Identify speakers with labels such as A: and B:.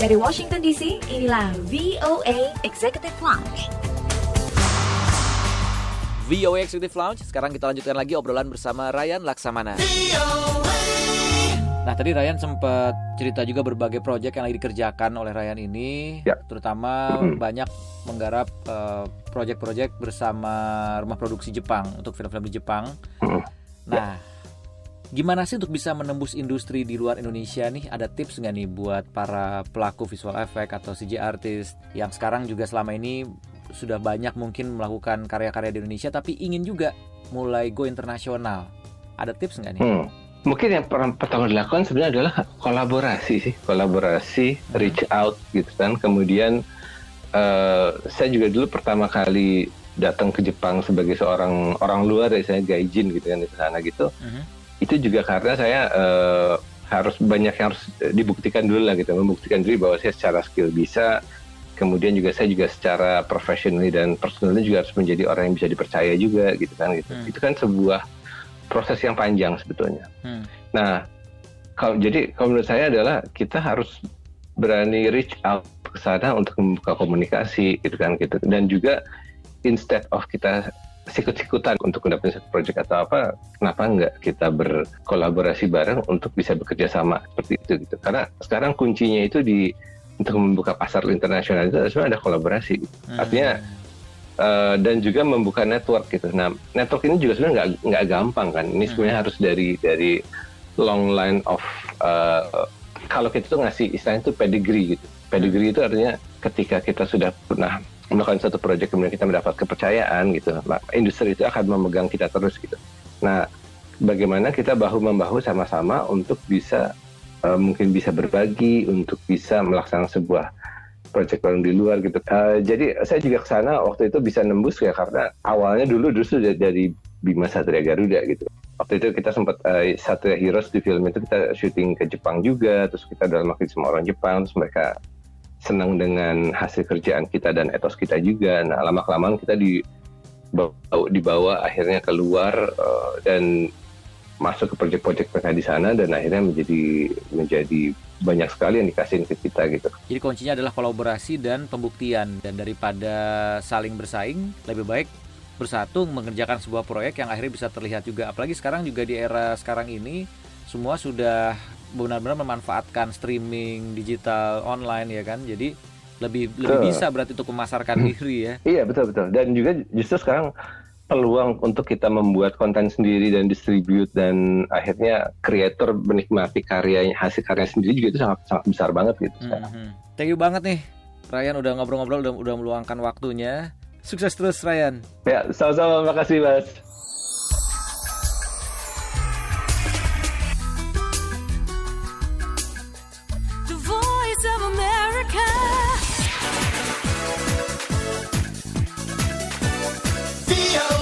A: Dari Washington DC, inilah VOA Executive Lounge.
B: VOA Executive Lounge. Sekarang kita lanjutkan lagi obrolan bersama Ryan Laksamana. Nah tadi Ryan sempat cerita juga berbagai proyek yang lagi dikerjakan oleh Ryan ini,
C: Ya.
B: terutama
C: Mhm.
B: banyak menggarap eh, proyek-proyek bersama rumah produksi Jepang untuk film-film di Jepang.
C: Mhm.
B: Nah, gimana sih untuk bisa menembus industri di luar Indonesia nih? Ada tips nggak nih buat para pelaku visual effect atau CG artist yang sekarang juga selama ini sudah banyak mungkin melakukan karya-karya di Indonesia tapi ingin juga mulai go internasional. Ada tips nggak nih?
C: Hmm. Mungkin yang per- pertama dilakukan sebenarnya adalah kolaborasi sih, kolaborasi, reach out gitu kan. Kemudian eh, saya juga dulu pertama kali datang ke Jepang sebagai seorang orang luar ya saya gaijin gitu kan di sana gitu.
B: Mhm.
C: Itu juga karena saya eh, harus banyak yang harus dibuktikan dulu lah gitu, membuktikan diri bahwa saya secara skill bisa. Kemudian juga saya juga secara professionally dan personally juga harus menjadi orang yang bisa dipercaya juga gitu kan gitu.
B: Hmm.
C: Itu kan sebuah proses yang panjang sebetulnya.
B: Hmm.
C: Nah, kalau jadi kalau menurut saya adalah kita harus berani reach out ke sana untuk membuka komunikasi gitu kan gitu dan juga instead of kita sikut-sikutan untuk mendapatkan satu project atau apa kenapa enggak kita berkolaborasi bareng untuk bisa bekerja sama seperti itu gitu karena sekarang kuncinya itu di untuk membuka pasar internasional itu sebenarnya ada kolaborasi gitu. Artinya, Eh, dan juga membuka network gitu. Nah, network ini juga sebenarnya nggak nggak gampang kan. Ini sebenarnya harus dari dari long line of eh, kalau kita tuh ngasih istilahnya itu pedigree gitu. Pedigree itu artinya ketika kita sudah pernah melakukan satu proyek kemudian kita mendapat kepercayaan gitu, industri itu akan memegang kita terus gitu. Nah, bagaimana kita bahu membahu sama-sama untuk bisa eh, mungkin bisa berbagi, untuk bisa melaksanakan sebuah project bareng di luar gitu. Eh, jadi saya juga ke sana waktu itu bisa nembus ya karena awalnya dulu justru dari, Bima Satria Garuda gitu. Waktu itu kita sempat eh, Satria Heroes di film itu kita syuting ke Jepang juga, terus kita dalam waktu sama orang Jepang, terus mereka senang dengan hasil kerjaan kita dan etos kita juga. Nah lama kelamaan kita dibawa, dibawa akhirnya keluar eh, dan masuk ke proyek-proyek mereka di sana dan akhirnya menjadi menjadi banyak sekali yang dikasihin ke kita gitu.
B: Jadi kuncinya adalah kolaborasi dan pembuktian dan daripada saling bersaing lebih baik bersatu mengerjakan sebuah proyek yang akhirnya bisa terlihat juga apalagi sekarang juga di era sekarang ini semua sudah benar-benar memanfaatkan streaming digital online ya kan jadi lebih lebih
C: Betul.
B: bisa berarti untuk memasarkan diri ya
C: Iya betul betul dan juga justru sekarang peluang untuk kita membuat konten sendiri dan distribute dan akhirnya kreator menikmati karyanya hasil karya sendiri juga itu sangat sangat besar banget gitu sekarang.
B: Mhm. thank you banget nih Ryan udah ngobrol-ngobrol udah, udah meluangkan waktunya sukses terus Ryan
C: Ya sama-sama makasih mas.
D: VOA.